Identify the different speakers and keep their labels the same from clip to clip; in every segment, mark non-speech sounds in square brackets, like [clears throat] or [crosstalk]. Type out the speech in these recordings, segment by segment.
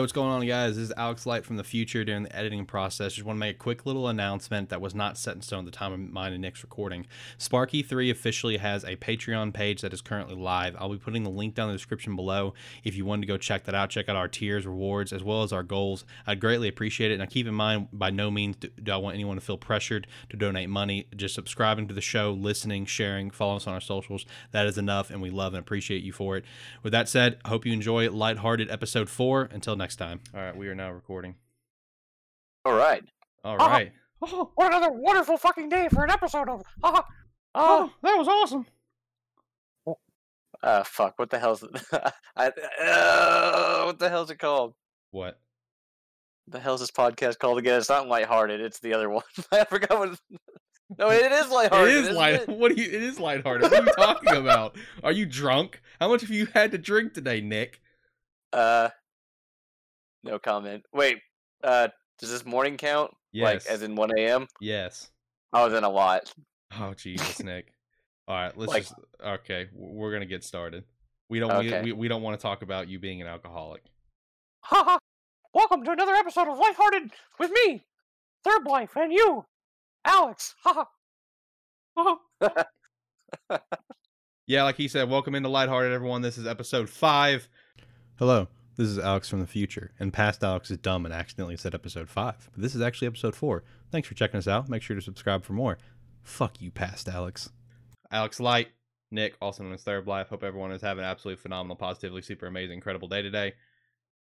Speaker 1: Hey, what's going on, guys? This is Alex Light from the future during the editing process. Just want to make a quick little announcement that was not set in stone at the time of mine and Nick's recording. Sparky 3 officially has a Patreon page that is currently live. I'll be putting the link down in the description below if you wanted to go check that out. Check out our tiers, rewards, as well as our goals. I'd greatly appreciate it. Now, keep in mind, by no means do, I want anyone to feel pressured to donate money. Just subscribing to the show, listening, sharing, following us on our socials. That is enough, and we love and appreciate you for it. With that said, I hope you enjoy Lighthearted episode 4. Until next time. All right, we are now recording.
Speaker 2: All right.
Speaker 1: All right. Uh-huh.
Speaker 3: Oh, what another wonderful fucking day for an episode of. Oh, uh,
Speaker 1: that was awesome.
Speaker 2: Uh, fuck. What the hell's it? [laughs] I, uh, what the hell's it called?
Speaker 1: What?
Speaker 2: What the hell's this podcast called again? It's not lighthearted. It's the other [laughs] one. I forgot what. No, it is [laughs] lighthearted.
Speaker 1: it is light.
Speaker 2: it?
Speaker 1: What are you? It is lighthearted. What are you talking about? Are you drunk? How much have you had to drink today, Nick?
Speaker 2: Uh, no comment. Wait. Uh, does this morning count?
Speaker 1: Yes.
Speaker 2: Like, as in one a.m.
Speaker 1: yes.
Speaker 2: I was in a lot.
Speaker 1: Oh Jesus, [laughs] Nick. All right, let's
Speaker 2: Like-
Speaker 1: just. Okay, we're gonna get started. We don't.
Speaker 2: Okay.
Speaker 1: We, we, we don't want to talk about you being an alcoholic.
Speaker 3: haha. Welcome to another episode of Lighthearted with me, Third Life, and you, Alex. Haha. Haha. [laughs]
Speaker 1: Yeah, like he said, welcome into Lighthearted, everyone. This is episode five. Hello, this is Alex from the future, and past Alex is dumb and accidentally said episode five, but this is actually episode four. Thanks for checking us out. Make sure to subscribe for more. Fuck you, past Alex. Alex Light, Nick, also known as Third Life. Hope everyone is having an absolutely phenomenal, positively super amazing, incredible day today.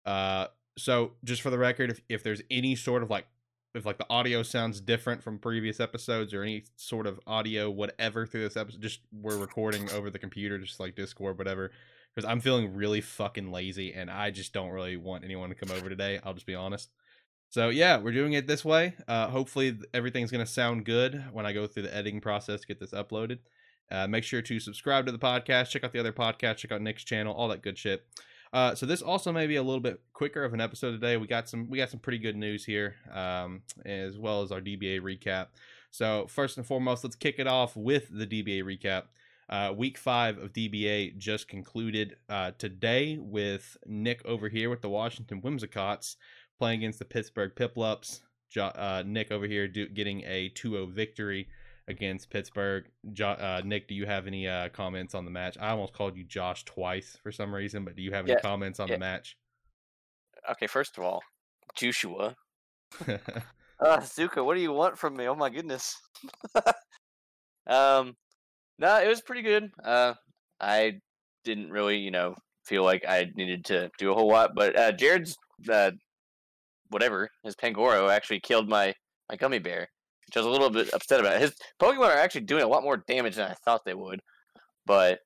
Speaker 1: Uh, so just for the record, if if there's any sort of like if like the audio sounds different from previous episodes or any sort of audio whatever through this episode just we're recording over the computer just like discord whatever because i'm feeling really fucking lazy and i just don't really want anyone to come over today i'll just be honest so yeah we're doing it this way uh hopefully everything's gonna sound good when i go through the editing process to get this uploaded uh, make sure to subscribe to the podcast check out the other podcast check out nick's channel all that good shit uh, so this also may be a little bit quicker of an episode today. We got some we got some pretty good news here, um, as well as our DBA recap. So first and foremost, let's kick it off with the DBA recap. Uh, week five of DBA just concluded uh, today with Nick over here with the Washington Whimsicots playing against the Pittsburgh Piplups. Jo- uh, Nick over here do- getting a 2-0 victory against Pittsburgh. Jo- uh, Nick, do you have any uh, comments on the match? I almost called you Josh twice for some reason, but do you have any
Speaker 2: Yeah,
Speaker 1: comments on
Speaker 2: yeah.
Speaker 1: the match?
Speaker 2: Okay, first of all, Joshua. [laughs] Uh, Zuka, what do you want from me? Oh my goodness. [laughs] um, no, it was pretty good. Uh, I didn't really, you know, feel like I needed to do a whole lot, but uh, Jared's uh, whatever his Pangoro actually killed my my gummy bear, which I was a little bit upset about. His Pokemon are actually doing a lot more damage than I thought they would, but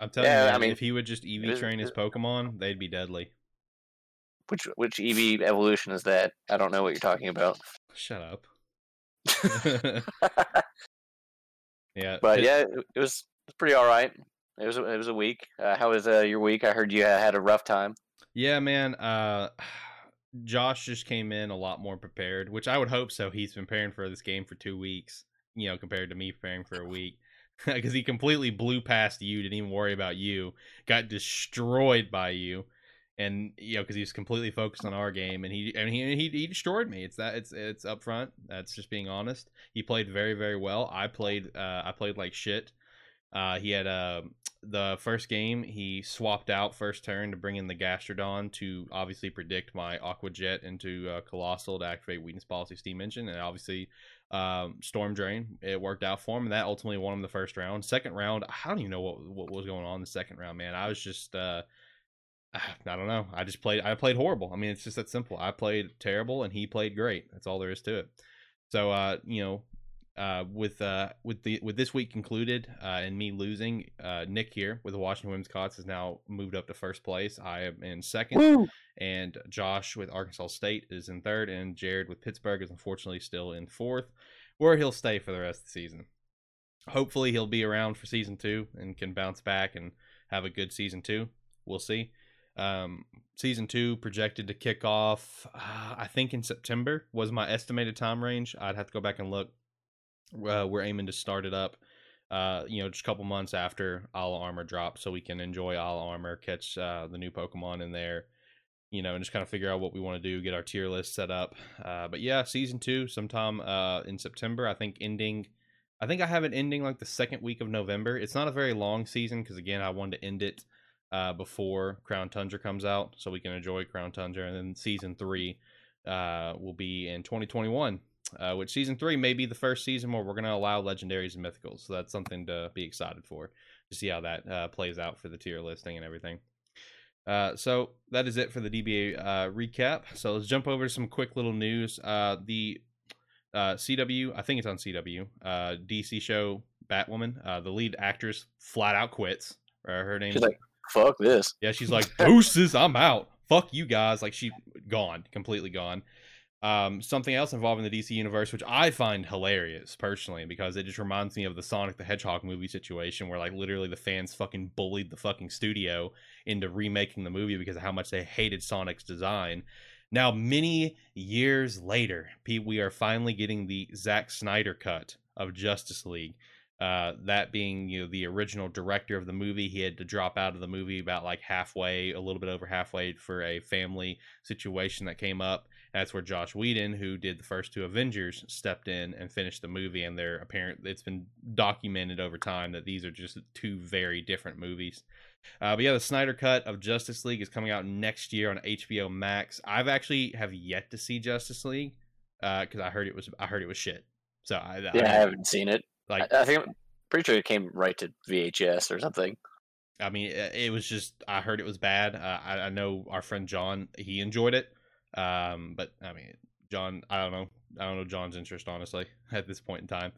Speaker 1: I'm telling
Speaker 2: Yeah,
Speaker 1: you,
Speaker 2: I mean,
Speaker 1: if he would just EV train his Pokemon, they'd be deadly.
Speaker 2: which which EV evolution is that? I don't know what you're talking about.
Speaker 1: Shut up. [laughs] [laughs] yeah,
Speaker 2: But
Speaker 1: Pit-
Speaker 2: yeah, it, it was pretty all right. It was it was a week. Uh, how was uh, your week? I heard you had a rough time.
Speaker 1: Yeah, man. Uh, [sighs] Josh just came in a lot more prepared, which I would hope so. He's been preparing for this game for two weeks, you know, compared to me preparing for a week. [laughs] Because he completely blew past you, didn't even worry about you, got destroyed by you, and you know, because he was completely focused on our game, and he and he, he he destroyed me. It's that it's it's up front. That's just being honest. He played very very well. I played uh, I played like shit. Uh, he had uh, the first game. He swapped out first turn to bring in the Gastrodon to obviously predict my Aqua Jet into uh, Coalossal to activate Weakness Policy Steam Engine, and obviously um, Storm Drain. It worked out for him, and that ultimately won him the first round. Second round, I don't even know what what was going on in the second round, man. I was just uh, [sighs] I don't know. I just played. I played horrible. I mean, it's just that simple. I played terrible, and he played great. That's all there is to it. So, uh, you know, uh, with uh, with the with this week concluded uh, and me losing, uh, Nick here with the Washington Whimsicots has now moved up to first place. I am in second,
Speaker 3: Woo.
Speaker 1: and Josh with Arkansas State is in third, and Jared with Pittsburgh is unfortunately still in fourth, where he'll stay for the rest of the season. Hopefully, he'll be around for season two and can bounce back and have a good season two. We'll see. Um, season two projected to kick off, uh, I think in September was my estimated time range. I'd have to go back and look. Uh, we're aiming to start it up, uh, you know, just a couple months after of Armor drops, so we can enjoy of Armor, catch uh, the new Pokemon in there, you know, and just kind of figure out what we want to do, get our tier list set up. Uh, but yeah, season two, sometime uh, in September, I think ending. I think I have it ending like the second week of November. It's not a very long season because again, I wanted to end it uh, before Crown Tundra comes out, so we can enjoy Crown Tundra. And then season three uh, will be in 2021, uh, which season three may be the first season where we're going to allow legendaries and mythicals. So that's something to be excited for to see how that uh, plays out for the tier listing and everything. Uh, so that is it for the DBA uh, recap. So let's jump over to some quick little news. Uh, the uh, CW, I think it's on CW, uh, DC show Batwoman. Uh, the lead actress flat out quits. Her name.
Speaker 2: She's like, fuck this.
Speaker 1: Yeah, she's like, [laughs] deuces, I'm out. Fuck you guys. Like she gone, completely gone. Um, something else involving the DC universe, which I find hilarious personally, because it just reminds me of the Sonic the Hedgehog movie situation, where like literally the fans fucking bullied the fucking studio into remaking the movie because of how much they hated Sonic's design. Now, many years later, Pete, we are finally getting the Zack Snyder cut of Justice League. Uh, that being you know the original director of the movie, he had to drop out of the movie about like halfway, a little bit over halfway, for a family situation that came up. That's where Joss Whedon, who did the first two Avengers, stepped in and finished the movie. And they're apparent it's been documented over time that these are just two very different movies. Uh, but yeah, the Snyder cut of Justice League is coming out next year on HBO Max. I've actually have yet to see Justice League because uh, I heard it was I heard it was shit. So I,
Speaker 2: Yeah, I,
Speaker 1: I
Speaker 2: haven't seen it.
Speaker 1: Like
Speaker 2: I, I think I'm pretty sure it came right to VHS or something.
Speaker 1: I mean, it was just I heard it was bad. Uh, I, I know our friend John he enjoyed it, um, but I mean, John, I don't know, I don't know John's interest honestly [laughs] at this point in time.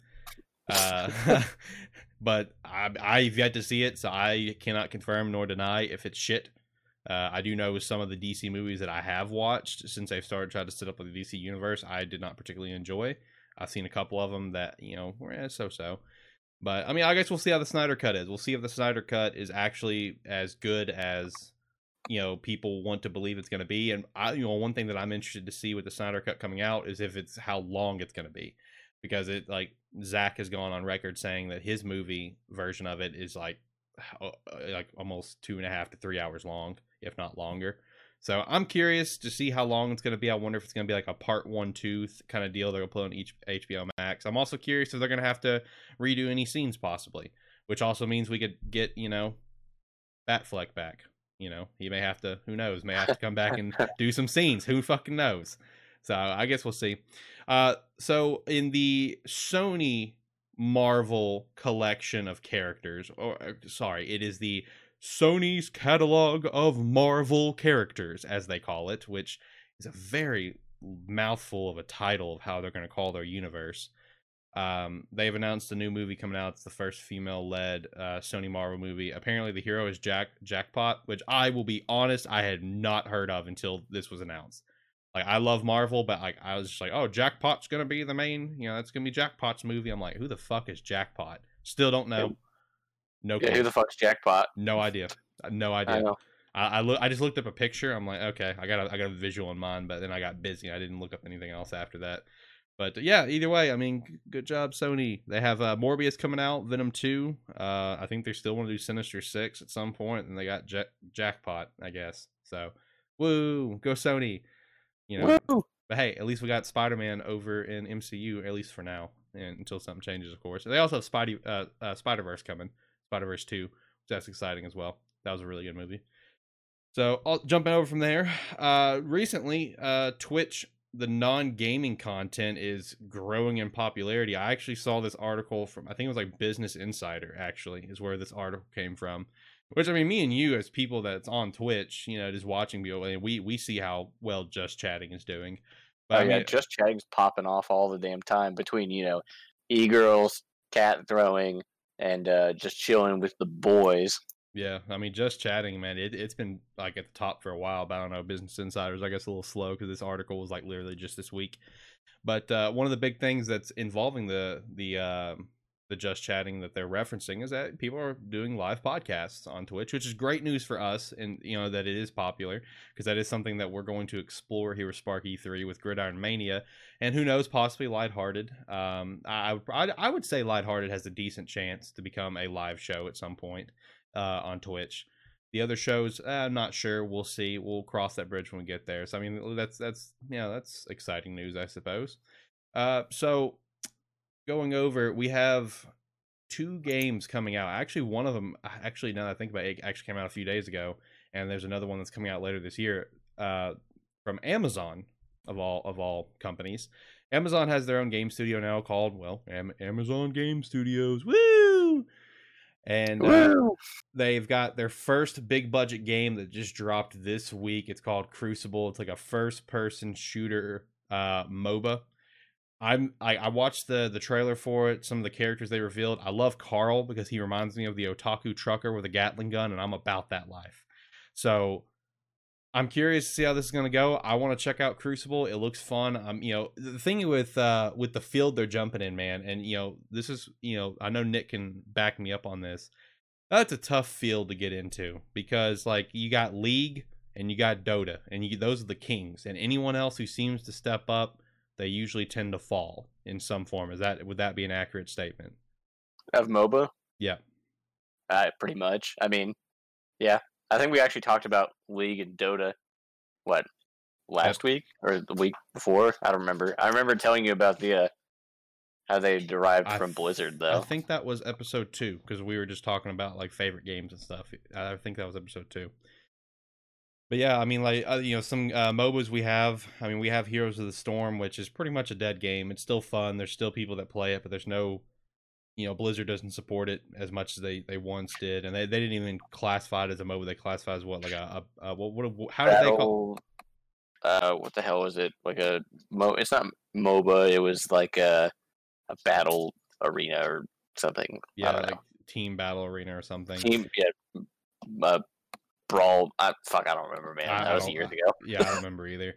Speaker 1: Uh, [laughs] but I, I've yet to see it, so I cannot confirm nor deny if it's shit. Uh, I do know some of the DC movies that I have watched since I've started trying to set up with the DC universe, I did not particularly enjoy. I've seen a couple of them that you know were eh, so-so. But I mean, I guess we'll see how the Snyder cut is. We'll see if the Snyder cut is actually as good as you know people want to believe it's going to be. And I, you know, one thing that I'm interested to see with the Snyder cut coming out is if it's how long it's going to be, because it like Zack has gone on record saying that his movie version of it is like [sighs] uh, like almost two and a half to three hours long, if not longer. So I'm curious to see how long it's going to be. I wonder if it's going to be like a part one, two kind of deal they're going to put on each HBO Max. I'm also curious if they're going to have to redo any scenes possibly, which also means we could get you know Batfleck back. You know, he may have to. Who knows? May have to come back and [laughs] do some scenes. Who fucking knows? So I guess we'll see. Uh, so in the Sony Marvel collection of characters, or uh, sorry, it is the Sony's catalog of Marvel characters, as they call it, which is a very mouthful of a title of how they're going to call their universe. Um, they've announced a new movie coming out. It's the first female-led uh, Sony Marvel movie. Apparently, the hero is Jack Jackpot, which I will be honest, I had not heard of until this was announced. Like, I love Marvel, but like, I was just like, oh, Jackpot's gonna be the main. You know, that's gonna be Jackpot's movie. I'm like, who the fuck is Jackpot? Still don't know. No,
Speaker 2: Yeah,
Speaker 1: clue.
Speaker 2: who the fuck's Jackpot?
Speaker 1: no idea. No
Speaker 2: I
Speaker 1: idea.
Speaker 2: know.
Speaker 1: I, I look. I just looked up a picture. I'm like, okay, I got a, I got a visual in mind, but then I got busy. I didn't look up anything else after that. But yeah, either way, I mean, good job, Sony. They have uh, Morbius coming out, Venom two. Uh, I think they still want to do Sinister six at some point, and they got Jack- Jackpot, I guess. So, woo, go Sony. You know,
Speaker 2: Woo!
Speaker 1: but hey, at least we got Spider Man over in MCU, at least for now, and until something changes, of course. They also have Spidey, uh, uh, Spider Verse coming, Spider Verse two, which that's exciting as well. That was a really good movie. So, I'll, jumping over from there, uh, recently, uh, Twitch, the non-gaming content is growing in popularity. I actually saw this article from, I think it was like Business Insider. Actually, is where this article came from. Which I mean, me and you as people that's on Twitch, you know, just watching people, we we see how well Just Chatting is doing. But
Speaker 2: Oh,
Speaker 1: I
Speaker 2: yeah,
Speaker 1: mean,
Speaker 2: just chatting's popping off all the damn time between you know, e girls, cat throwing, and uh, just chilling with the boys.
Speaker 1: Yeah, I mean, just chatting, man. It it's been like at the top for a while, but I don't know. Business Insiders, I guess, a little slow because this article was like literally just this week. But uh, one of the big things that's involving the the um the just chatting that they're referencing is that people are doing live podcasts on Twitch, which is great news for us, and you know that it is popular because that is something that we're going to explore here with Spark E3 with Gridiron Mania, and who knows, possibly Lighthearted. Um, I I would I, would say Lighthearted has a decent chance to become a live show at some point uh, on Twitch The other shows, uh, I'm not sure. We'll see. We'll cross that bridge when we get there. So I mean, that's that's know that's exciting news, I suppose. Uh, so going over, we have two games coming out. Actually, one of them, actually, now that I think about it, it actually came out a few days ago, and there's another one that's coming out later this year uh, from Amazon of all of all companies. Amazon has their own game studio now called well Am- Amazon Game Studios. Woo! And uh, they've got their first big budget game that just dropped this week. It's called Crucible. It's like a first person shooter uh, MOBA. I'm I, I watched the the trailer for it. Some of the characters they revealed. I love Carl because he reminds me of the otaku trucker with a Gatling gun, and I'm about that life. So I'm curious to see how this is to go. I want to check out Crucible. It looks fun. Um, you know, the thing with uh with the field they're jumping in, man, and you know, this is, you know, I know Nick can back me up on this. That's a tough field to get into because like you got League and you got Dota, and you those are the kings, and anyone else who seems to step up, they usually tend to fall in some form. Is that would that be an accurate statement?
Speaker 2: Of MOBA?
Speaker 1: Yeah.
Speaker 2: Uh, pretty much. I mean, yeah. I think we actually talked about League and Dota. What last week or the week before? I don't remember. I remember telling you about the uh, how they derived
Speaker 1: I
Speaker 2: from
Speaker 1: th-
Speaker 2: Blizzard, though.
Speaker 1: I think that was episode two because we were just talking about like favorite games and stuff. I think that was episode two. But yeah, I mean, like uh, you know, some uh, MOBAs we have. I mean, we have Heroes of the Storm, which is pretty much a dead game. It's still fun. There's still people that play it, but there's no, you know, Blizzard doesn't support it as much as they, they once did, and they, they didn't even classify it as a MOBA. They classify it as what like a, a, a what, what how did they call?
Speaker 2: Uh, what the hell was it? Like a mo? It's not MOBA. It was like a a battle arena or something.
Speaker 1: Yeah, like
Speaker 2: know.
Speaker 1: Team Battle Arena or something.
Speaker 2: Team, yeah, uh, brawl. I, fuck, I don't remember, man.
Speaker 1: I-
Speaker 2: that was years ago.
Speaker 1: yeah, I don't [laughs] remember either.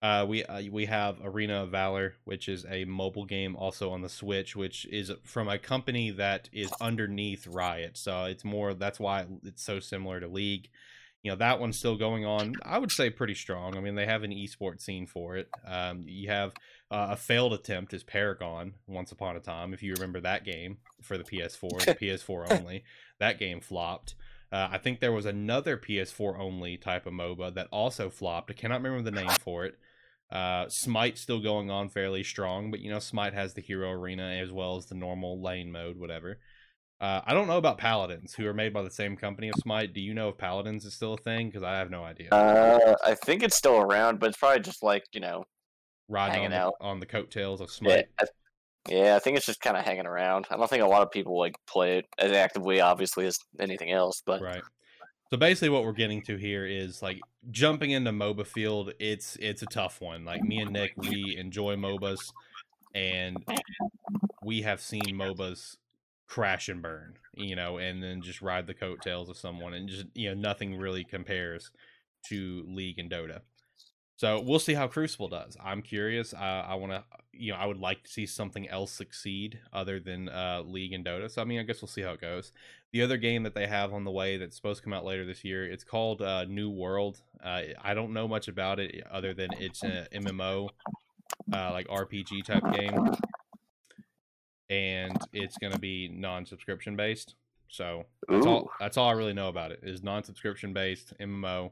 Speaker 1: Uh, we uh, we have Arena of Valor, which is a mobile game also on the Switch, which is from a company that is underneath Riot. So it's more that's why it's so similar to League. You know that one's still going on. I would say pretty strong. I mean they have an esports scene for it. Um, you have uh, a failed attempt is Paragon Once Upon a Time. If you remember that game for the PS4, the PS4 [laughs] only, that game flopped. Uh, I think there was another PS4 only type of MOBA that also flopped. I cannot remember the name for it. Uh, Smite still going on fairly strong, but you know Smite has the hero arena as well as the normal lane mode, whatever. Uh, I don't know about Paladins, who are made by the same company of Smite. Do you know if Paladins is still a thing? Because I have no idea.
Speaker 2: Uh, I think it's still around, but it's probably just like you know.
Speaker 1: Riding on the,
Speaker 2: out.
Speaker 1: on the coattails of Smite.
Speaker 2: I, yeah, I think it's just kind of hanging around. I don't think a lot of people like play it as actively, obviously, as anything else. But
Speaker 1: Right. So basically, what we're getting to here is like jumping into MOBA field. It's it's a tough one. Like me and Nick, we enjoy MOBAs, and we have seen MOBAs crash and burn. You know, and then just ride the coattails of someone, and just you know nothing really compares to League and Dota. So we'll see how Crucible does. I'm curious. I, I want to, you know, I would like to see something else succeed other than uh, League and Dota. So I mean, I guess we'll see how it goes. The other game that they have on the way that's supposed to come out later this year, it's called uh, New World. Uh, I don't know much about it other than it's an MMO, uh, like RPG type game, and it's going to be non-subscription based. So that's all. That's all I really know about it is non-subscription based MMO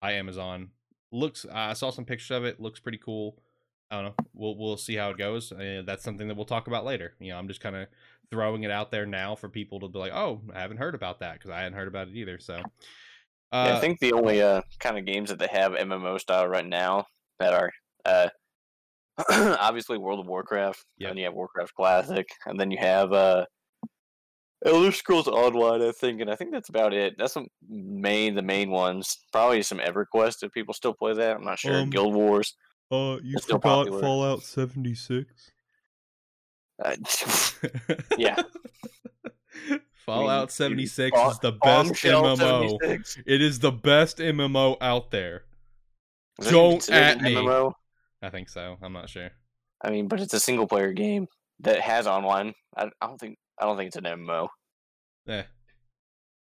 Speaker 1: by Amazon. Looks. I saw some pictures of it. Looks pretty cool. I don't know. We'll we'll see how it goes. Uh, that's something that we'll talk about later. You know, I'm just kind of throwing it out there now for people to be like, oh, I haven't heard about that because I hadn't heard about it either. So, uh,
Speaker 2: Yeah, I think the only uh, kind of games that they have MMO style right now that are uh, [clears throat] obviously World of Warcraft,
Speaker 1: Yep.
Speaker 2: and you have Warcraft Classic, and then you have uh, Elder Scrolls Online, I think, and I think that's about it. That's the main the main ones. Probably some EverQuest if people still play that. I'm not sure.
Speaker 1: Um,
Speaker 2: Guild Wars.
Speaker 1: uh, you
Speaker 2: forgot popular.
Speaker 1: Fallout 76.
Speaker 2: Uh, [laughs] Yeah. [laughs]
Speaker 1: Fallout 76 is the best MMO.
Speaker 2: 76.
Speaker 1: It is the best MMO out there. Don't at me.
Speaker 2: MMO?
Speaker 1: I think so. I'm not sure.
Speaker 2: I mean, but it's a single player game that has online. I, I don't think I don't think it's an MMO.
Speaker 1: Eh.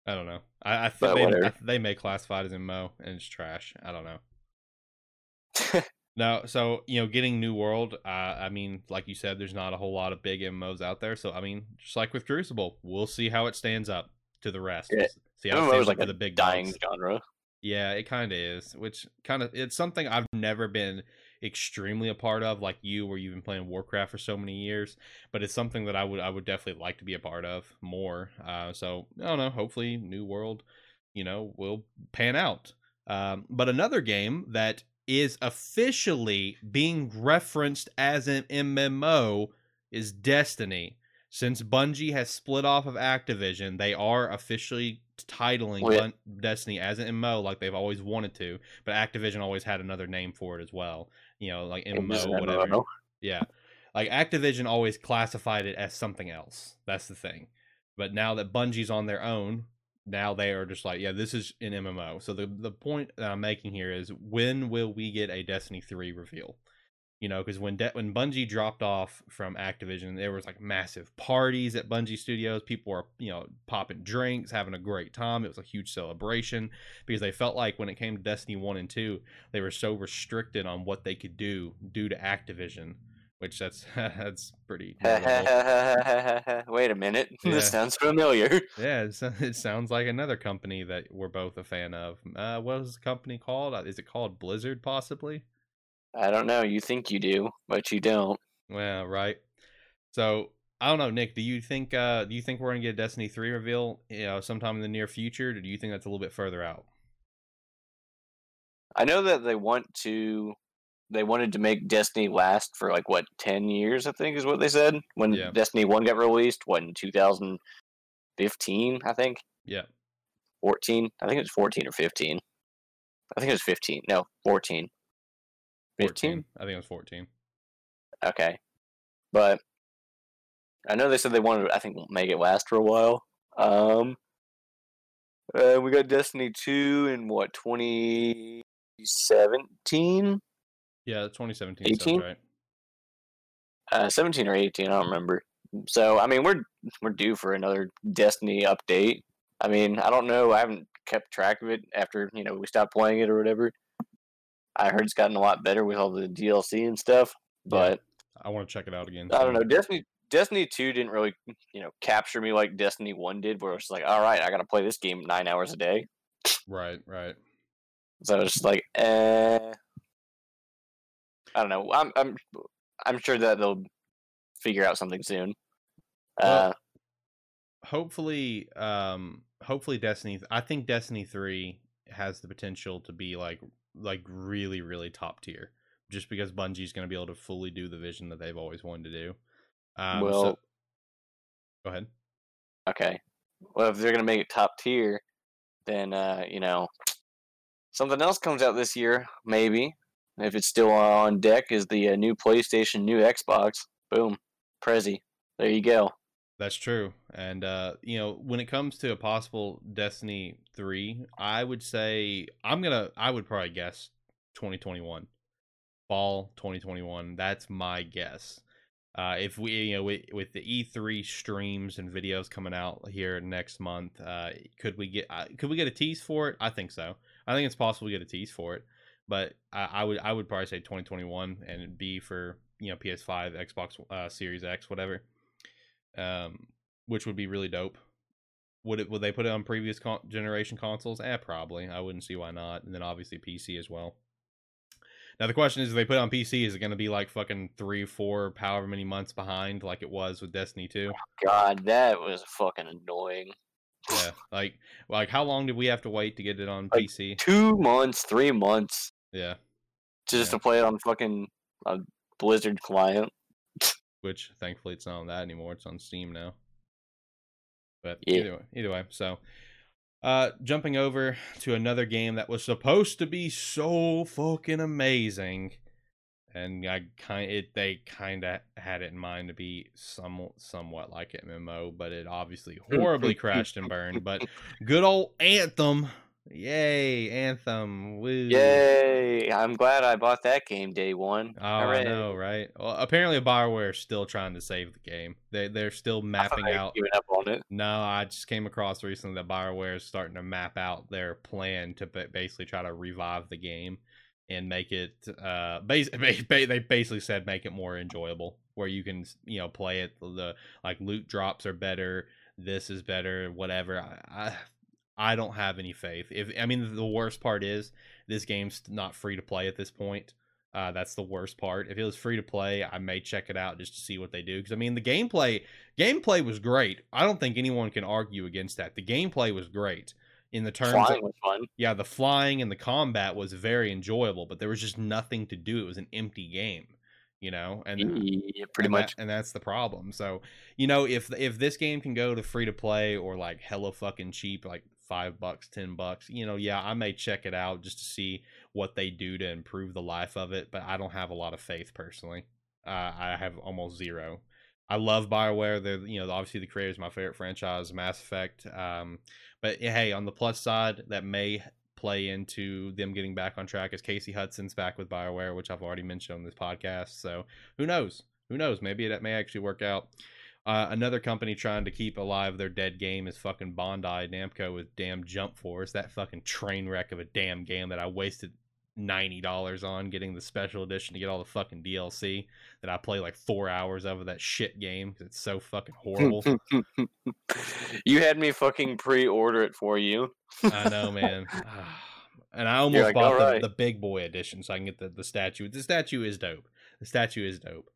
Speaker 1: I don't know. I, I think they. I, they may classify it as MMO and it's trash. I don't know. [laughs] No, so you know, getting New World. Uh, I mean, like you said, there's not a whole lot of big MMOs out there. So I mean, just like with Crucible, we'll see how it stands up to the rest.
Speaker 2: Yeah.
Speaker 1: See,
Speaker 2: MMO like
Speaker 1: the big
Speaker 2: dying
Speaker 1: dogs.
Speaker 2: genre.
Speaker 1: Yeah, it kind of is, which kind of it's something I've never been extremely a part of, like you, where you've been playing Warcraft for so many years. But it's something that I would I would definitely like to be a part of more. Uh, so I don't know. Hopefully, New World, you know, will pan out. Um, but another game that is officially being referenced as an MMO is Destiny. Since Bungie has split off of Activision, they are officially titling
Speaker 2: Well, yeah.
Speaker 1: Bun- Destiny as an MMO like they've always wanted to, but Activision always had another name for it as well. You know, like MMO, whatever.
Speaker 2: MMO. [laughs]
Speaker 1: Yeah. Like Activision always classified it as something else. That's the thing. But now that Bungie's on their own, now they are just like, yeah, this is an MMO. So the the point that I'm making here is when will we get a Destiny 3 reveal? You know, because when De- when Bungie dropped off from Activision, there was like massive parties at Bungie Studios. People were, you know, popping drinks, having a great time. It was a huge celebration because they felt like when it came to Destiny 1 and 2, they were so restricted on what they could do due to Activision, which that's [laughs] that's pretty. [laughs]
Speaker 2: Wait a minute. [laughs]
Speaker 1: Yeah.
Speaker 2: This sounds familiar.
Speaker 1: Yeah, it, it sounds like another company that we're both a fan of. Uh, what is the company called? Uh, Is it called Blizzard, possibly?
Speaker 2: I don't know. You think you do, but you don't.
Speaker 1: Well, right. So I don't know, Nick. Do you think? Uh, do you think we're gonna get a Destiny three reveal? You know, sometime in the near future? Or do you think that's a little bit further out?
Speaker 2: I know that they want to. They wanted to make Destiny last for like what ten years. I think is what they said when
Speaker 1: Yeah.
Speaker 2: Destiny One got released. What in two thousand fifteen? I think
Speaker 1: Yeah,
Speaker 2: fourteen. I think it was fourteen or fifteen. I think it was fifteen. No, fourteen.
Speaker 1: 14. I think it was fourteen.
Speaker 2: Okay, but I know they said they wanted. to, I think make it last for a while. Um, uh, we got Destiny two in what twenty seventeen.
Speaker 1: Yeah, twenty seventeen
Speaker 2: 18?
Speaker 1: right.
Speaker 2: uh, 17 or 18 i don't remember so i mean we're we're due for another destiny update i mean i don't know i haven't kept track of it after you know we stopped playing it or whatever i heard it's gotten a lot better with all the dlc and stuff but
Speaker 1: I want to check it out again.
Speaker 2: i don't know destiny destiny 2 didn't really you know capture me like destiny 1 did where it's like all right i gotta play this game nine hours a day
Speaker 1: Right, right.
Speaker 2: so I was just like eh. i don't know i'm i'm i'm sure that they'll figure out something soon
Speaker 1: Well,
Speaker 2: uh
Speaker 1: hopefully um hopefully destiny i think destiny 3 has the potential to be like like really really top tier just because bungie's going to be able to fully do the vision that they've always wanted to do um
Speaker 2: Well-
Speaker 1: so, go ahead
Speaker 2: Okay. Well, if they're gonna make it top tier, then uh, you know something else comes out this year, maybe. If it's still on deck, is the uh, new PlayStation, new Xbox. Boom, Prezi. There you go.
Speaker 1: That's true and uh you know when it comes to a possible destiny 3 i would say i'm gonna i would probably guess 2021 fall 2021 that's my guess uh, if we you know with, with the E3 streams and videos coming out here next month, uh, could we get uh, could we get a tease for it? I think so. I think it's possible to get a tease for it, but I, I would I would probably say 2021 and it'd be for you know PS5, Xbox uh, Series X, whatever, um, which would be really dope. Would it would they put it on previous con- generation consoles? Eh, probably. I wouldn't see why not. And then obviously PC as well. Now the question is, if they put it on PC, is it going to be like fucking three, four, however many months behind, like it was with Destiny Two?
Speaker 2: God, that was fucking annoying.
Speaker 1: Yeah, like like how long did we have to wait to get it on
Speaker 2: Like,
Speaker 1: PC?
Speaker 2: Two months, three months,
Speaker 1: Yeah,
Speaker 2: just
Speaker 1: Yeah.
Speaker 2: to play it on fucking a Blizzard client.
Speaker 1: Which thankfully it's not on that anymore. It's on Steam now. But
Speaker 2: Yeah.
Speaker 1: either way, either way, so uh jumping over to another game that was supposed to be so fucking amazing and I kind it they kind of had it in mind to be somewhat somewhat like MMO, but it obviously [laughs] horribly crashed and burned. But good old Anthem, yay Anthem, woo!
Speaker 2: Yay! I'm glad I bought that game day one.
Speaker 1: Oh, I know, right? Well, apparently Bioware is still trying to save the game. They they're still mapping
Speaker 2: I
Speaker 1: out.
Speaker 2: given up on it.
Speaker 1: No, I just came across recently that Bioware is starting to map out their plan to basically try to revive the game and make it. Uh, bas- [laughs] ba- ba- they basically said make it more enjoyable, where you can you know play it. The like loot drops are better. This is better. Whatever. I. I I don't have any faith. If I mean the worst part is this game's not free to play at this point. Uh, that's the worst part. If it was free to play, I may check it out just to see what they do. Because I mean, the gameplay gameplay was great. I don't think anyone can argue against that. The gameplay was great in the terms.
Speaker 2: Flying
Speaker 1: of,
Speaker 2: was fun.
Speaker 1: yeah, the flying and the combat was very enjoyable, but there was just nothing to do. It was an empty game, you know, and
Speaker 2: Yeah, pretty
Speaker 1: and that-
Speaker 2: much.
Speaker 1: and that's the problem. So, you know, if if this game can go to free to play or like hella fucking cheap, like five bucks, ten bucks, you know, yeah, I may check it out just to see what they do to improve the life of it. But I don't have a lot of faith personally. Uh, I have almost zero. I love Bioware. They're you know obviously the creators my favorite franchise, Mass Effect. Um, but hey, on the plus side, that may play into them getting back on track as Casey Hudson's back with Bioware, which I've already mentioned on this podcast. So who knows? Who knows? Maybe that may actually work out. Uh, another company trying to keep alive their dead game is fucking Bandai Namco with damn Jump Force, that fucking train wreck of a damn game that I wasted ninety dollars on getting the special edition to get all the fucking DLC that I play like four hours of that shit game 'cause it's so fucking horrible. [laughs]
Speaker 2: you had me fucking pre-order it for you.
Speaker 1: I know, man. [laughs] [sighs] and I almost
Speaker 2: like,
Speaker 1: bought the,
Speaker 2: "Alright."
Speaker 1: the big boy edition so I can get the, the statue. The statue is dope. The statue is dope.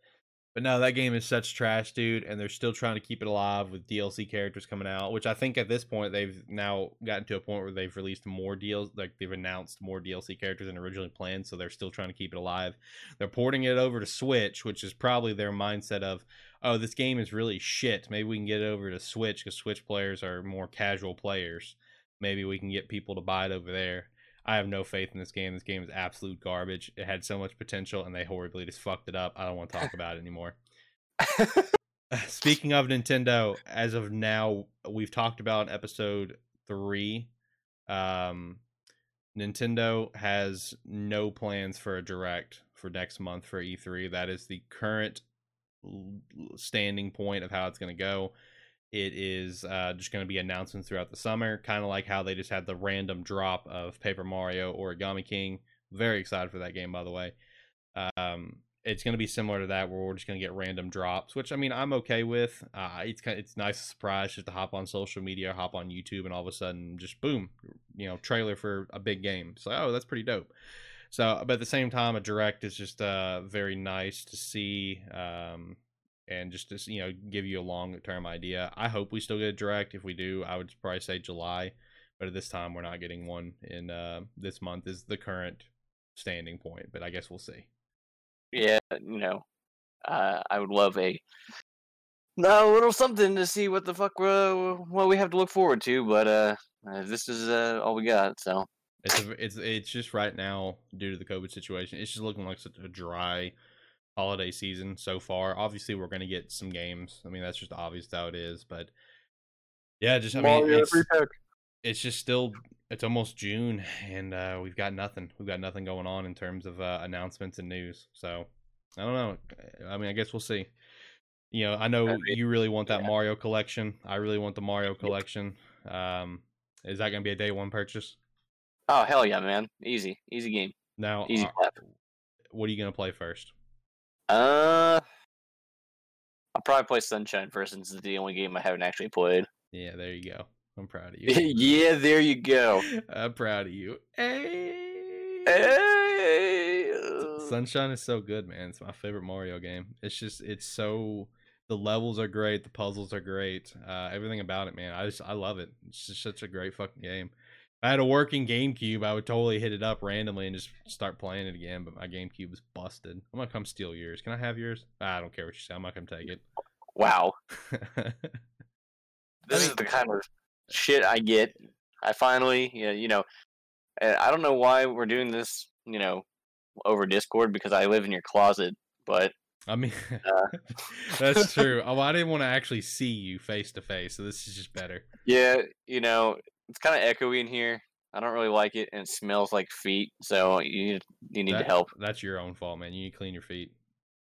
Speaker 1: But no, that game is such trash, dude, and they're still trying to keep it alive with DLC characters coming out, which I think at this point they've now gotten to a point where they've released more deals, like they've announced more DLC characters than originally planned, so they're still trying to keep it alive. They're porting it over to Switch, which is probably their mindset of, oh, this game is really shit. Maybe we can get it over to Switch because Switch players are more casual players. Maybe we can get people to buy it over there. I have no faith in this game. This game is absolute garbage. It had so much potential and they horribly just fucked it up. I don't want to talk [laughs] about it anymore. [laughs] Speaking of Nintendo, as of now, we've talked about episode three. Um, Nintendo has no plans for a direct for next month for E3. That is the current standing point of how it's going to go. It is uh, just going to be announcements throughout the summer, kind of like how they just had the random drop of Paper Mario Origami King. Very excited for that game, by the way. Um, it's going to be similar to that, where we're just going to get random drops, which I mean I'm okay with. Uh, it's kind of, it's nice surprise just to hop on social media, hop on YouTube, and all of a sudden just boom, you know, trailer for a big game. So oh, that's pretty dope. So, but at the same time, a direct is just uh, very nice to see. Um, and just to you know give you a long term idea. I hope we still get a direct. If we do, I would probably say July, but at this time we're not getting one. In uh, this month is the current standing point, but I guess we'll see.
Speaker 2: yeah, you know, uh, I would love a no little something to see what the fuck uh, what we have to look forward to, but uh, uh this is uh, all we got. So
Speaker 1: It's a, it's it's just right now due to the COVID situation. It's just looking like such a dry holiday season so far. Obviously, we're gonna get some games. I mean, that's just obvious how it is. But yeah, just I mean, it's, it's just still it's almost June and uh, we've got nothing. We've got nothing going on in terms of uh, announcements and news. So I don't know. I mean, I guess we'll see. You know, I know
Speaker 2: mean,
Speaker 1: you really want that
Speaker 2: yeah.
Speaker 1: Mario collection. I really want the Mario collection. Um, is that gonna be a day one purchase?
Speaker 2: oh hell yeah, man, easy, easy game.
Speaker 1: Now,
Speaker 2: Easy
Speaker 1: uh, what are you gonna play first?
Speaker 2: Uh, I'll probably play Sunshine first since it's the only game I haven't actually played.
Speaker 1: Yeah, there you go. I'm proud of [laughs] you.
Speaker 2: yeah, there you go.
Speaker 1: I'm proud of you. Hey.
Speaker 2: Hey,
Speaker 1: Sunshine is so good, man. It's my favorite Mario game. It's just it's so the levels are great, the puzzles are great, uh, everything about it, man. I just I love it. It's just such a great fucking game. If I had a working GameCube, I would totally hit it up randomly and just start playing it again. But my GameCube is busted. I'm gonna come steal yours. Can I have yours? I don't care what you say. I'm not gonna take it.
Speaker 2: wow, [laughs]
Speaker 1: this
Speaker 2: is the kind of shit I get. I finally, you know, you know, and I don't know why we're doing this, you know, over Discord because I live in your closet, but
Speaker 1: I mean,
Speaker 2: Uh. [laughs]
Speaker 1: that's [laughs] true. Oh, I didn't want to actually see you face to face, so this is just better.
Speaker 2: yeah, you know, it's kind of echoey in here. I don't really like it, and it smells like feet. So you need you need to help,
Speaker 1: That's your own fault, man. You need to clean your feet.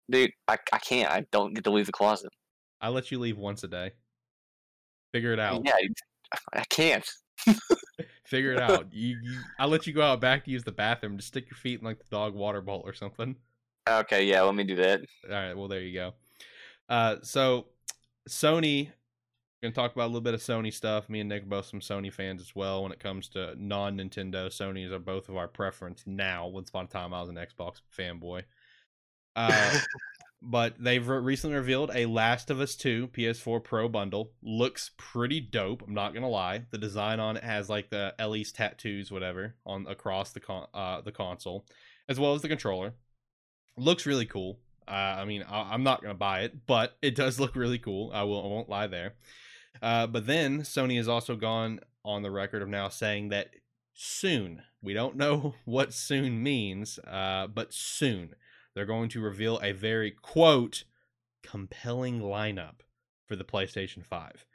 Speaker 2: dude. I I can't. I don't get to leave the closet.
Speaker 1: I let you leave once a day. Figure it out.
Speaker 2: Yeah, I can't. [laughs]
Speaker 1: Figure it out. You, you, I let you go out back to use the bathroom. Just stick your feet in like the dog water bowl or something.
Speaker 2: Okay, yeah, let me do that.
Speaker 1: All right. Well, there you go. Uh, so Sony We're gonna talk about a little bit of Sony stuff. Me and Nick are both some Sony fans as well. When it comes to non Nintendo, Sony's are both of our preference now. Once upon a time, I was an Xbox fanboy. Uh, [laughs] but they've re- recently revealed a Last of Us 2 PS4 Pro bundle. Looks pretty dope. I'm not gonna lie. The design on it has like the Ellie's tattoos, whatever, on across the con- uh, the console, as well as the controller. Looks really cool. Uh, I mean, I- I'm not gonna buy it, but it does look really cool. I will. I won't lie there. Uh, but then Sony has also gone on the record of now saying that soon, we don't know [laughs] what soon means, uh, but soon they're going to reveal a very quote compelling lineup for the PlayStation 5.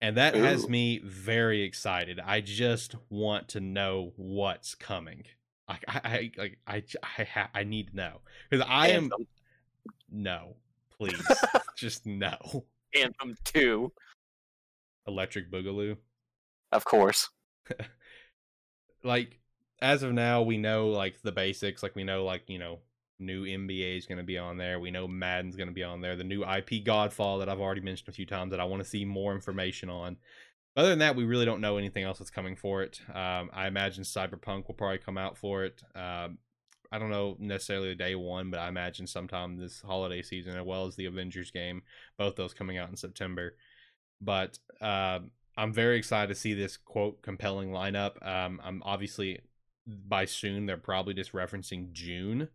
Speaker 1: And that has me very excited. I just want to know what's coming. I I I like I I, ha- I need to know because I am no, please, just no.
Speaker 2: Anthem Two,
Speaker 1: Electric Boogaloo.
Speaker 2: of course. [laughs]
Speaker 1: like as of now we know like the basics like we know like you know new nba is going to be on there we know madden's going to be on there the new ip godfall that i've already mentioned a few times that i want to see more information on other than that we really don't know anything else that's coming for it um, i imagine cyberpunk will probably come out for it um, i don't know necessarily the day one but i imagine sometime this holiday season as well as the avengers game both those coming out in september but um, I'm very excited to see this quote compelling lineup. Um, I'm obviously by soon they're probably just referencing June.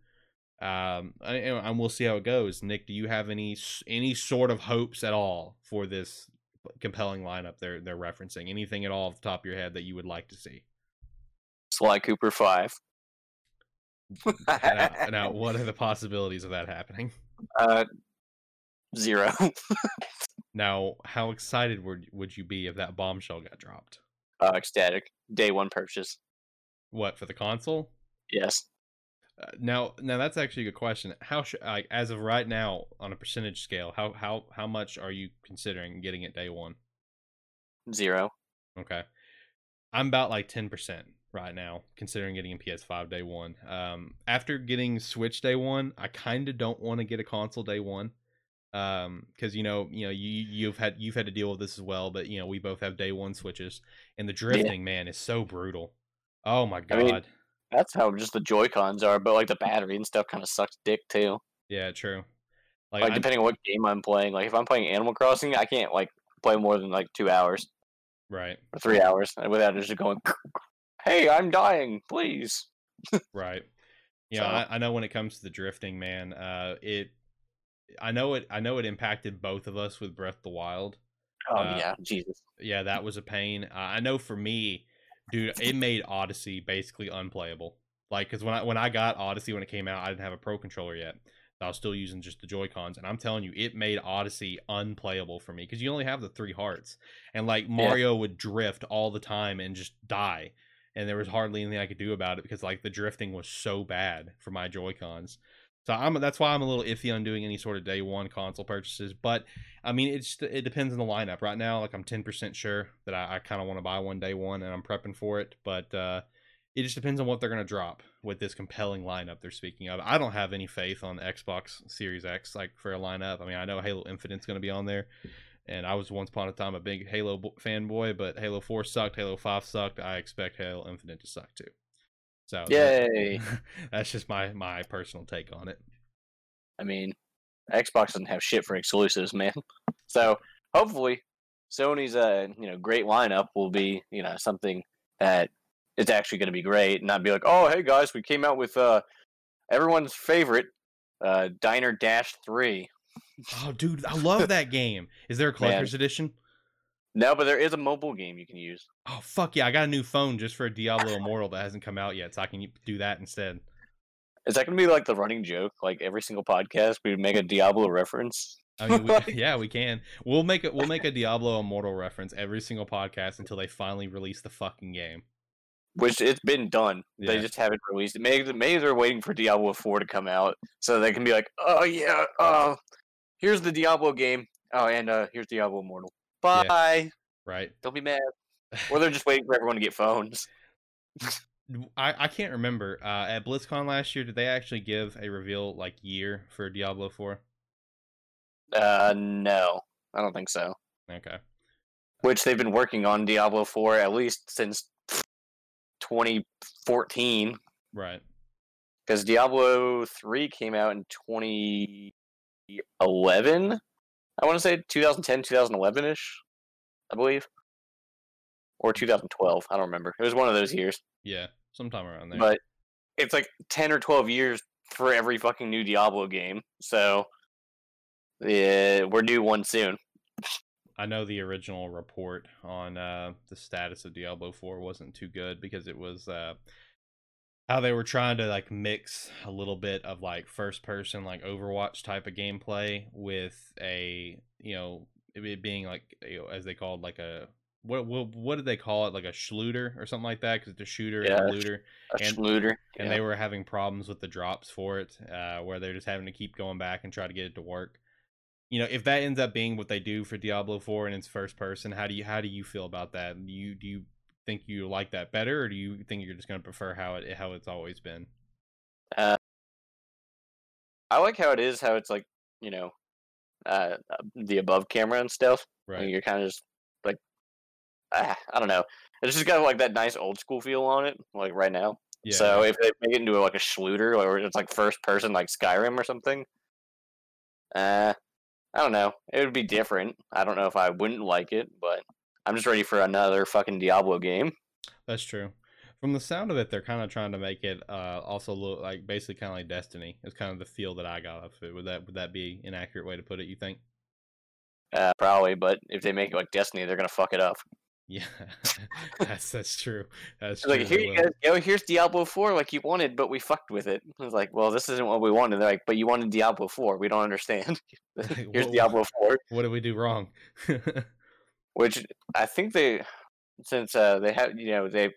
Speaker 1: Um, I- and we'll see how it goes. Nick, do you have any any sort of hopes at all for this compelling lineup they're they're referencing? Anything at all off the top of your head that you would like to see?
Speaker 2: Sly Cooper Five.
Speaker 1: now, now, [laughs] what are the possibilities of that happening?
Speaker 2: uh, zero.
Speaker 1: Now, how excited would would you be if that bombshell got dropped?
Speaker 2: uh, ecstatic. Day one purchase.
Speaker 1: What for the console?
Speaker 2: Yes.
Speaker 1: Uh, now, now that's actually a good question. How should, like, as of right now, on a percentage scale, how how how much are you considering getting it day one?
Speaker 2: Zero.
Speaker 1: Okay, I'm about like ten percent right now, considering getting a PS5 day one. Um, after getting Switch day one, I kind of don't want to get a console day one. Um, because you know, you know, you you've had you've had to deal with this as well, but you know, we both have day one switches, and the drifting man is so brutal. Oh my god I
Speaker 2: mean- That's how just the Joy Cons are, but like the battery and stuff kind of sucks dick too.
Speaker 1: yeah, true. Like,
Speaker 2: Like depending on what game I'm playing. Like if I'm playing Animal Crossing, I can't like play more than like two hours
Speaker 1: right.
Speaker 2: or three hours without it just going. [laughs] Hey, I'm dying. Please.
Speaker 1: Right. Yeah,
Speaker 2: So-
Speaker 1: I, I know when it comes to the drifting, man, uh it I know it I know it impacted both of us with Breath of the Wild.
Speaker 2: Oh
Speaker 1: Uh,
Speaker 2: yeah, Jesus.
Speaker 1: Yeah, that was a pain. Uh, I know for me, dude, it made Odyssey basically unplayable. Like cuz when I when I got Odyssey when it came out, I didn't have a pro controller yet. I was still using just the Joy-Cons and I'm telling you, it made Odyssey unplayable for me cuz you only have the 3 hearts. And like Mario would drift all the time and just die and there was hardly anything I could do about it because like the drifting was so bad for my Joy Cons. So I'm that's why I'm a little iffy on doing any sort of day one console purchases. But I mean, it's it depends on the lineup. Right now, like I'm 10% sure that I, I kind of want to buy one day one, and I'm prepping for it. But uh, it just depends on what they're gonna drop with this compelling lineup they're speaking of. I don't have any faith on the Xbox Series X like for a lineup. I mean, I know Halo Infinite's gonna be on there. And I was once upon a time a big Halo bo- fanboy, but Halo 4 sucked, Halo 5 sucked. I expect Halo Infinite to suck too. So
Speaker 2: Yay. [laughs]
Speaker 1: that's just my my personal take on it.
Speaker 2: I mean, Xbox doesn't have shit for exclusives, man. [laughs] So hopefully, Sony's uh you know great lineup will be you know something that is actually going to be great, and not be like, oh hey guys, we came out with uh everyone's favorite uh Diner Dash Three.
Speaker 1: Oh, dude, I love that game. Is there a [laughs] collector's edition?
Speaker 2: No, but there is a mobile game you can use.
Speaker 1: Oh fuck yeah! I got a new phone just for Diablo Immortal that hasn't come out yet, so I can do that instead.
Speaker 2: Is that going to be like the running joke? Like every single podcast, we make a Diablo reference.
Speaker 1: I mean, we, [laughs] [laughs] yeah, we can. We'll make it. We'll make a Diablo Immortal reference every single podcast until they finally release the fucking game.
Speaker 2: Which it's been done. They just haven't released it. Maybe maybe they're waiting for Diablo Four to come out so they can be like, oh yeah, uh, here's the Diablo game. Oh, and uh, here's Diablo Immortal.
Speaker 1: Yeah.
Speaker 2: Bye.
Speaker 1: Right?
Speaker 2: Don't be mad. Or they're just [laughs] waiting for everyone to get phones.
Speaker 1: I, I can't remember. Uh, at BlizzCon last year, did they actually give a reveal like year for Diablo Four?
Speaker 2: Uh, no, I don't think so.
Speaker 1: Okay.
Speaker 2: which they've been working on Diablo 4 at least since 2014
Speaker 1: Right.
Speaker 2: because Diablo 3 came out in 2011. I want to say 2010, 2011 ish, I believe, or 2012. I don't remember. It was one of those years,
Speaker 1: Yeah. Sometime around there.
Speaker 2: but it's like 10 or 12 years for every fucking new Diablo game. So, yeah, we're due one soon.
Speaker 1: I know the original report on uh, the status of Diablo 4 wasn't too good because it was uh, how they were trying to like mix a little bit of like first person like Overwatch type of gameplay with a you know it being like you know, as they called like a what what what did they call it like a shooter or something like that because it's a shooter and a looter
Speaker 2: A
Speaker 1: And-
Speaker 2: Schluter.
Speaker 1: and
Speaker 2: yeah.
Speaker 1: they were having problems with the drops for it, uh, where they're just having to keep going back and try to get it to work. You know, if that ends up being what they do for Diablo Four and it's first person, how do you how do you feel about that? Do you do you think you like that better, or do you think you're just going to prefer how it how it's always been?
Speaker 2: Uh, I like how it is, how it's like, you know, uh, the above camera and stuff.
Speaker 1: Right.
Speaker 2: you're kind of just like, ah, I don't know. It's just got like that nice old school feel on it, like right now.
Speaker 1: Yeah.
Speaker 2: So if they make it into like a Schluter or it's like first person, like Skyrim or something, uh, I don't know. It would be different. I don't know if I wouldn't like it, but I'm just ready for another fucking Diablo game.
Speaker 1: That's true. From the sound of it, they're kind of trying to make it uh, also look like basically kind of like Destiny. It's kind of the feel that I got of it. Would that would that be an accurate way to put it? You think?
Speaker 2: Uh, probably, but if they make it like Destiny, they're gonna fuck it up.
Speaker 1: Yeah, [laughs] that's that's true. That's true.
Speaker 2: like here you guys go. Here's Diablo Four, like you wanted, but we fucked with it. I was like, well, this isn't what we wanted. They're like, but you wanted Diablo Four. We don't understand. [laughs] [laughs] Here's
Speaker 1: what-
Speaker 2: Diablo Four,
Speaker 1: What did we do wrong?
Speaker 2: Which I think they, since uh, they have, you know, they,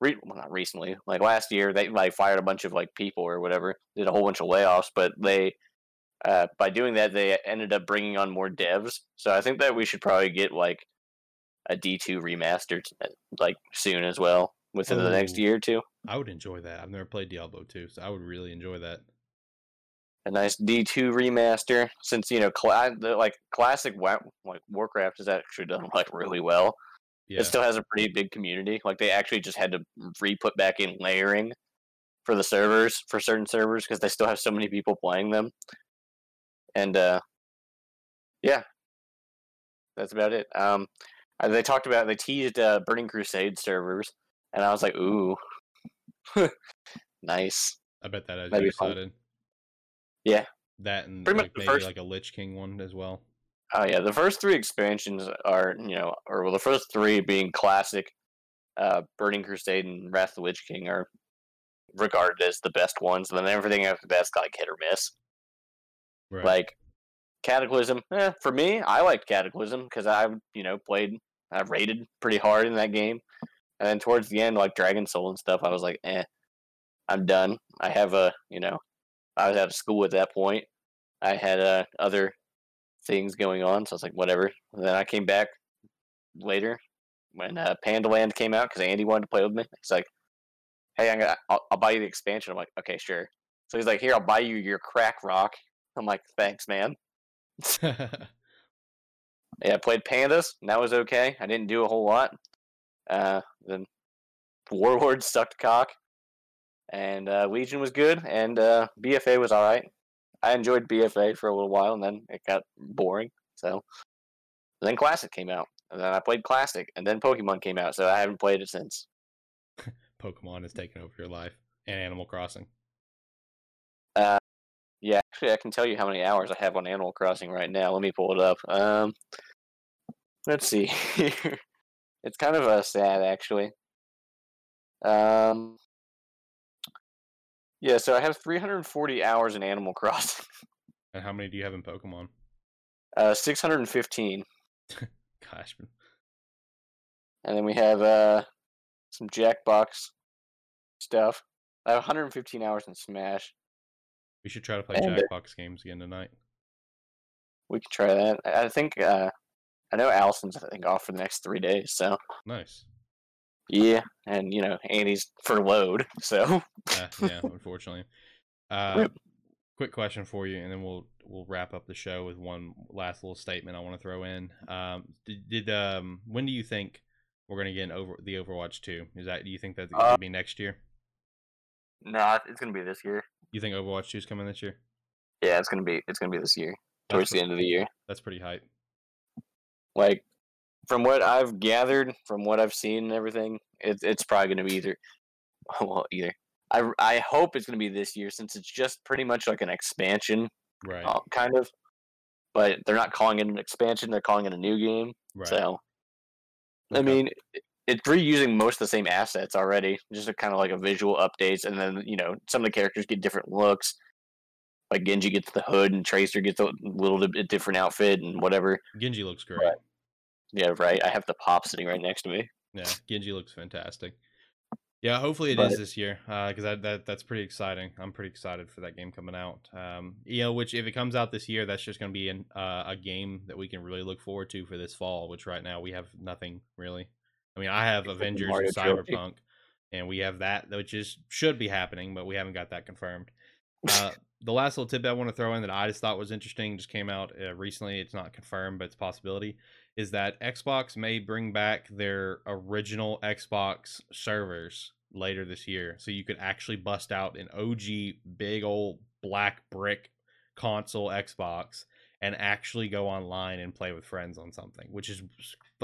Speaker 2: re- well, not recently, like last year, they like fired a bunch of like people or whatever, did a whole bunch of layoffs, but they. Uh, by doing that, they ended up bringing on more devs. So I think that we should probably get like a D two remastered uh, like soon as well within the next year or two.
Speaker 1: I would enjoy that. I've never played Diablo 2, so I would really enjoy that.
Speaker 2: A nice D2 remaster since you know the, like classic Wa- like Warcraft has actually done like really well.
Speaker 1: Yeah.
Speaker 2: It still has a pretty big community. Like they actually just had to re-put back in layering for the servers for certain servers because they still have so many people playing them. And uh yeah. That's about it. Um uh, they talked about they teased uh, Burning Crusade servers and I was like, "Ooh. [laughs] nice."
Speaker 1: I bet that you
Speaker 2: be fun. Yeah.
Speaker 1: That and
Speaker 2: Pretty much
Speaker 1: like
Speaker 2: the
Speaker 1: maybe
Speaker 2: first-
Speaker 1: like a Lich King one as well.
Speaker 2: Oh yeah, the first three expansions are you know, or well, the first three being classic, uh, Burning Crusade and Wrath of the Witch King are regarded as the best ones. And then everything after that's like hit or miss.
Speaker 1: Right.
Speaker 2: Like Cataclysm, eh, for me, I liked Cataclysm because I you know played, I rated pretty hard in that game, and then towards the end, like Dragon Soul and stuff, I was like, eh, I'm done. I have a you know, I was out of school at that point. I had uh, other things going on, so I was like, whatever. And then I came back later when uh, Pandaland came out because Andy wanted to play with me. He's like, "Hey, I'm gonna, I'll, I'll buy you the expansion." I'm like, "Okay, sure." So he's like, "Here, I'll buy you your crack rock." I'm like, "Thanks, man." [laughs] Yeah, I played Pandas, and that was okay. I didn't do a whole lot. Uh, then Warlord [laughs] sucked cock, and uh, Legion was good, and uh, BFA was all right. I enjoyed BFA for a little while, and then it got boring. So then Classic came out, and then I played Classic, and then Pokemon came out. So I haven't played it since. [laughs]
Speaker 1: Pokemon has taken over your life and Animal Crossing.
Speaker 2: Yeah, actually, I can tell you how many hours I have on Animal Crossing right now. Let me pull it up. Um, let's see. here. [laughs] it's kind of uh, sad, actually. Um, yeah, so I have 340 hours in Animal [laughs] Crossing.
Speaker 1: And how many do you have in Pokemon?
Speaker 2: Uh, 615, [laughs]
Speaker 1: Gosh,
Speaker 2: and then we have uh some Jackbox stuff. I have 115 hours in Smash.
Speaker 1: we should try to play
Speaker 2: And, uh,
Speaker 1: Jackbox games again tonight.
Speaker 2: We can try that. I I think uh, I know Allison's I think off for the next three days. So
Speaker 1: Nice.
Speaker 2: Yeah, and you know Andy's furloughed. So
Speaker 1: Uh, yeah, unfortunately. Uh, quick question for you, and then we'll we'll wrap up the show with one last little statement I want to throw in. Um, did, did um when do you think we're gonna get an over the Overwatch two? Is that do you think that's gonna
Speaker 2: Uh,
Speaker 1: be next year?
Speaker 2: Nah, it's gonna be this year.
Speaker 1: You think Overwatch two is coming this year?
Speaker 2: Yeah, it's gonna be it's gonna be this year. Towards the end of the year.
Speaker 1: That's pretty hype.
Speaker 2: Like from what I've gathered, from what I've seen and everything, it's it's probably gonna be either [laughs] well, either. I I hope it's gonna be this year since it's just pretty much like an expansion,
Speaker 1: Right.
Speaker 2: uh, kind of. But they're not calling it an expansion; they're calling it a new game.
Speaker 1: right.
Speaker 2: So, I mean, it- it's reusing most of the same assets already, just a kind of like a visual updates, and then you know some of the characters get different looks. Like Genji gets the hood, and Tracer gets a little bit different outfit, and whatever.
Speaker 1: Genji looks great.
Speaker 2: Right. Yeah, right. I have the pop sitting right next to me.
Speaker 1: Yeah, Genji looks fantastic. Yeah, hopefully it is
Speaker 2: But-
Speaker 1: this year because that, that that's pretty exciting. I'm pretty excited for that game coming out. Um, you know, which if it comes out this year, that's just going to be an, uh, a game that we can really look forward to for this fall. Which right now we have nothing really. I mean, I have Avengers
Speaker 2: Mario
Speaker 1: and. Cyberpunk, and we have that, which is should be happening, but we haven't got that confirmed. [laughs] Uh, the last little tidbit I want to throw in that I just thought was interesting just came out uh, recently. It's not confirmed, but it's a possibility. Is that Xbox may bring back their original Xbox servers later this year, so you could actually bust out an OG big old black brick console Xbox and actually go online and play with friends on something, which is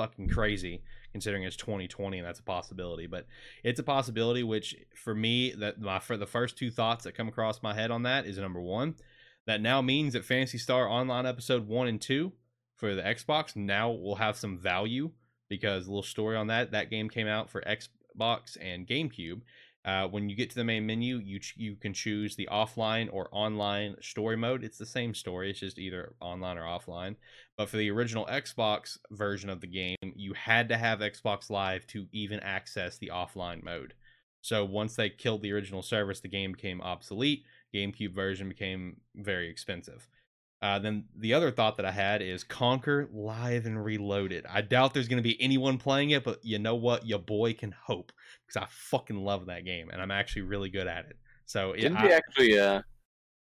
Speaker 1: fucking crazy considering it's 2020 and that's a possibility. But it's a possibility which for me that my for the first two thoughts that come across my head on that is number one that now means that Phantasy Star Online episode one and two for the xbox now will have some value because a little story on that that game came out for xbox and gamecube uh, when you get to the main menu you you can choose the offline or online story mode it's the same story it's just either online or offline but for the original Xbox version of the game, you had to have Xbox Live to even access the offline mode. So once they killed the original service, the game became obsolete. GameCube version became very expensive. Uh, then the other thought that I had is Conker Live and Reloaded. I doubt there's going to be anyone playing it, but you know what? Your boy can hope because I fucking love that game and I'm actually really good at it. So it,
Speaker 2: Didn't
Speaker 1: I,
Speaker 2: they actually uh,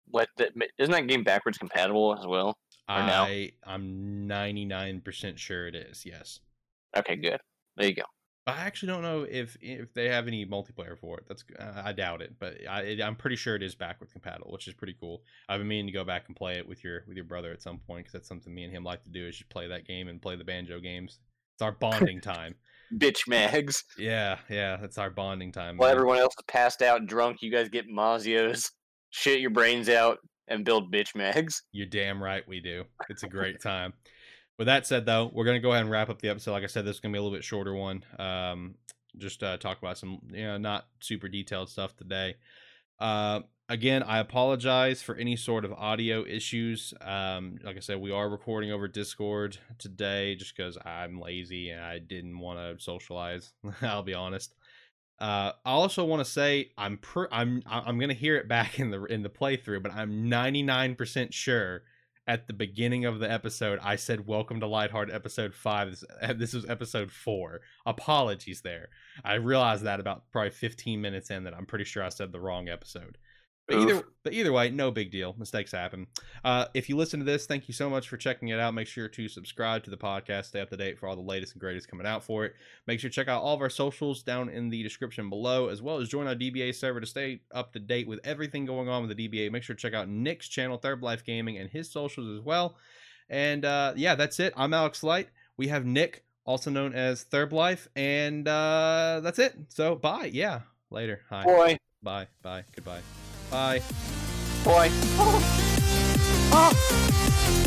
Speaker 2: what that isn't that game backwards compatible as well? or no?
Speaker 1: I I'm 99% sure it is. Yes.
Speaker 2: Okay, good. There you go.
Speaker 1: I actually don't know if if they have any multiplayer for it. That's uh, I doubt it, but I it, I'm pretty sure it is backward compatible, which is pretty cool. I've been meaning to go back and play it with your with your brother at some point because that's something me and him like to do is just play that game and play the banjo games. It's our bonding time. [laughs]
Speaker 2: Bitch mags.
Speaker 1: Yeah, yeah, that's our bonding time.
Speaker 2: While everyone else is passed out and drunk, you guys get Mazzio's, shit your brains out, and build bitch mags.
Speaker 1: You're damn right we do. It's a great time. With that said, though, we're gonna go ahead and wrap up the episode. Like I said, this is gonna be a little bit shorter one. Um, just uh, talk about some, you know, not super detailed stuff today. Uh, again, I apologize for any sort of audio issues. Um, like I said, we are recording over Discord today, just because I'm lazy and I didn't want to socialize. [laughs] I'll be honest. Uh, I also want to say I'm pr- I'm I'm gonna hear it back in the in the playthrough, but I'm 99% sure at the beginning of the episode I said welcome to Lightheart episode five. This, [laughs] this was episode four. Apologies there. I realized that about probably 15 minutes in that I'm pretty sure I said the wrong episode. But either, but either way, no big deal. Mistakes happen. Uh, if you listen to this, thank you so much for checking it out. Make sure to subscribe to the podcast, stay up to date for all the latest and greatest coming out for it. Make sure to check out all of our socials down in the description below, as well as join our DBA server to stay up to date with everything going on with the DBA. Make sure to check out Nick's channel, Third Life Gaming, and his socials as well. And uh, yeah, that's it. I'm Alex Light. We have Nick, also known as Third Life, and uh, that's it. So bye. Yeah, later. Hi.
Speaker 2: Boy,
Speaker 1: Bye. Bye. Goodbye. Bye.
Speaker 2: Bye.
Speaker 3: Oh. Oh.